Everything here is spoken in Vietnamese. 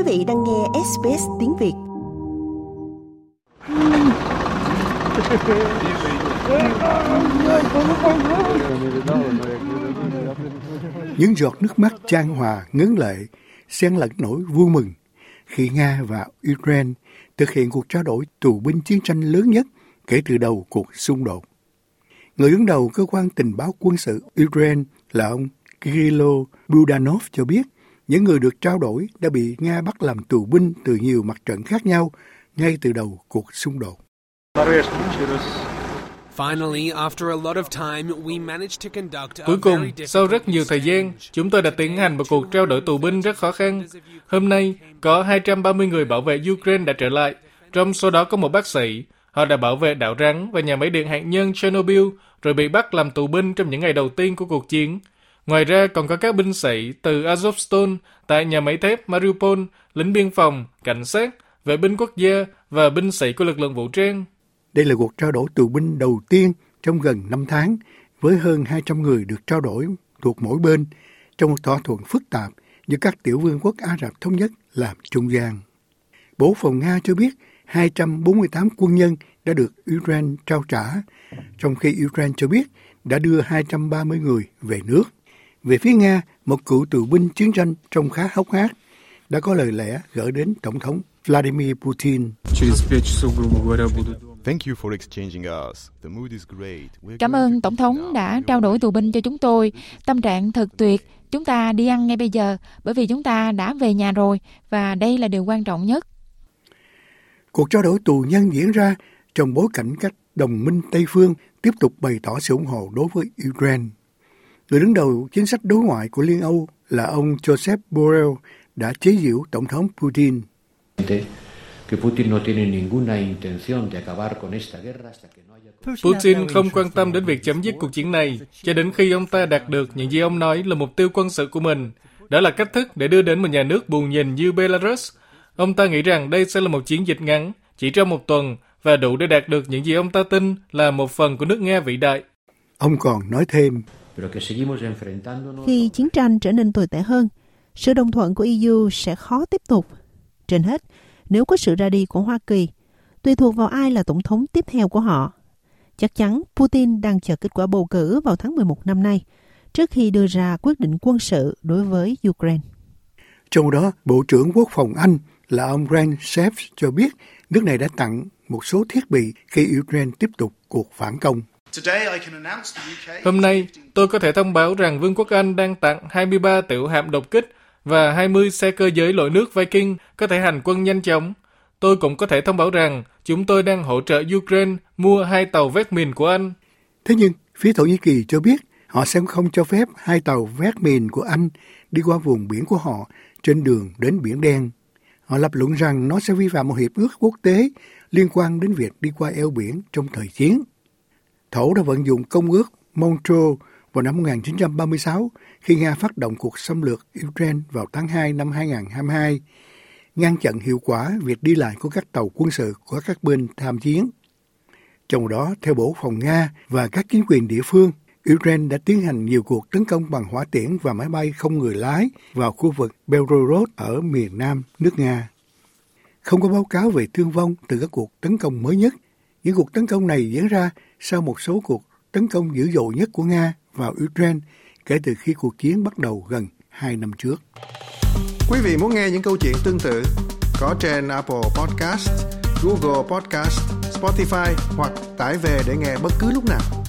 Quý vị đang nghe SBS tiếng Việt. Những giọt nước mắt chan hòa ngấn lệ, xen lẫn nỗi vui mừng khi Nga và Ukraine thực hiện cuộc trao đổi tù binh chiến tranh lớn nhất kể từ đầu cuộc xung đột. Người đứng đầu cơ quan tình báo quân sự Ukraine là ông Kirilo Budanov cho biết những người được trao đổi đã bị Nga bắt làm tù binh từ nhiều mặt trận khác nhau ngay từ đầu cuộc xung đột. Cuối cùng, sau rất nhiều thời gian, chúng tôi đã tiến hành một cuộc trao đổi tù binh rất khó khăn. Hôm nay, có 230 người bảo vệ Ukraine đã trở lại, trong số đó có một bác sĩ. Họ đã bảo vệ đảo Rắn và nhà máy điện hạt nhân Chernobyl, rồi bị bắt làm tù binh trong những ngày đầu tiên của cuộc chiến. Ngoài ra còn có các binh sĩ từ Azovstal tại nhà máy thép Mariupol, lính biên phòng, cảnh sát, vệ binh quốc gia và binh sĩ của lực lượng vũ trang. Đây là cuộc trao đổi tù binh đầu tiên trong gần 5 tháng với hơn 200 người được trao đổi thuộc mỗi bên trong một thỏa thuận phức tạp giữa các tiểu vương quốc Ả Rập Thống Nhất làm trung gian. Bộ Phòng Nga cho biết 248 quân nhân đã được Ukraine trao trả, trong khi Ukraine cho biết đã đưa 230 người về nước. Về phía Nga, một cựu tù binh chiến tranh trông khá hốc hác đã có lời lẽ gửi đến Tổng thống Vladimir Putin. Cảm ơn Tổng thống đã trao đổi tù binh cho chúng tôi. Tâm trạng thật tuyệt. Chúng ta đi ăn ngay bây giờ bởi vì chúng ta đã về nhà rồi và đây là điều quan trọng nhất. Cuộc trao đổi tù nhân diễn ra trong bối cảnh các đồng minh Tây phương tiếp tục bày tỏ sự ủng hộ đối với Ukraine. Người đứng đầu chính sách đối ngoại của Liên Âu là ông Joseph Borrell đã chế giễu Tổng thống Putin. Putin không quan tâm đến việc chấm dứt cuộc chiến này cho đến khi ông ta đạt được những gì ông nói là mục tiêu quân sự của mình. Đó là cách thức để đưa đến một nhà nước buồn nhìn như Belarus. Ông ta nghĩ rằng đây sẽ là một chiến dịch ngắn, chỉ trong một tuần, và đủ để đạt được những gì ông ta tin là một phần của nước Nga vĩ đại. Ông còn nói thêm, khi chiến tranh trở nên tồi tệ hơn, sự đồng thuận của EU sẽ khó tiếp tục. Trên hết, nếu có sự ra đi của Hoa Kỳ, tùy thuộc vào ai là tổng thống tiếp theo của họ. Chắc chắn Putin đang chờ kết quả bầu cử vào tháng 11 năm nay, trước khi đưa ra quyết định quân sự đối với Ukraine. Trong đó, Bộ trưởng Quốc phòng Anh là ông Grant Shapps cho biết nước này đã tặng một số thiết bị khi Ukraine tiếp tục cuộc phản công. Hôm nay, tôi có thể thông báo rằng Vương quốc Anh đang tặng 23 tiểu hạm đột kích và 20 xe cơ giới lội nước Viking có thể hành quân nhanh chóng. Tôi cũng có thể thông báo rằng chúng tôi đang hỗ trợ Ukraine mua hai tàu vét mìn của Anh. Thế nhưng, phía Thổ Nhĩ Kỳ cho biết họ sẽ không cho phép hai tàu vét mìn của Anh đi qua vùng biển của họ trên đường đến Biển Đen. Họ lập luận rằng nó sẽ vi phạm một hiệp ước quốc tế liên quan đến việc đi qua eo biển trong thời chiến. Thổ đã vận dụng công ước Montreux vào năm 1936 khi Nga phát động cuộc xâm lược Ukraine vào tháng 2 năm 2022, ngăn chặn hiệu quả việc đi lại của các tàu quân sự của các bên tham chiến. Trong đó, theo Bộ Phòng Nga và các chính quyền địa phương, Ukraine đã tiến hành nhiều cuộc tấn công bằng hỏa tiễn và máy bay không người lái vào khu vực Belgorod ở miền nam nước Nga. Không có báo cáo về thương vong từ các cuộc tấn công mới nhất. Những cuộc tấn công này diễn ra sau một số cuộc tấn công dữ dội nhất của Nga vào Ukraine kể từ khi cuộc chiến bắt đầu gần 2 năm trước. Quý vị muốn nghe những câu chuyện tương tự có trên Apple Podcast, Google Podcast, Spotify hoặc tải về để nghe bất cứ lúc nào.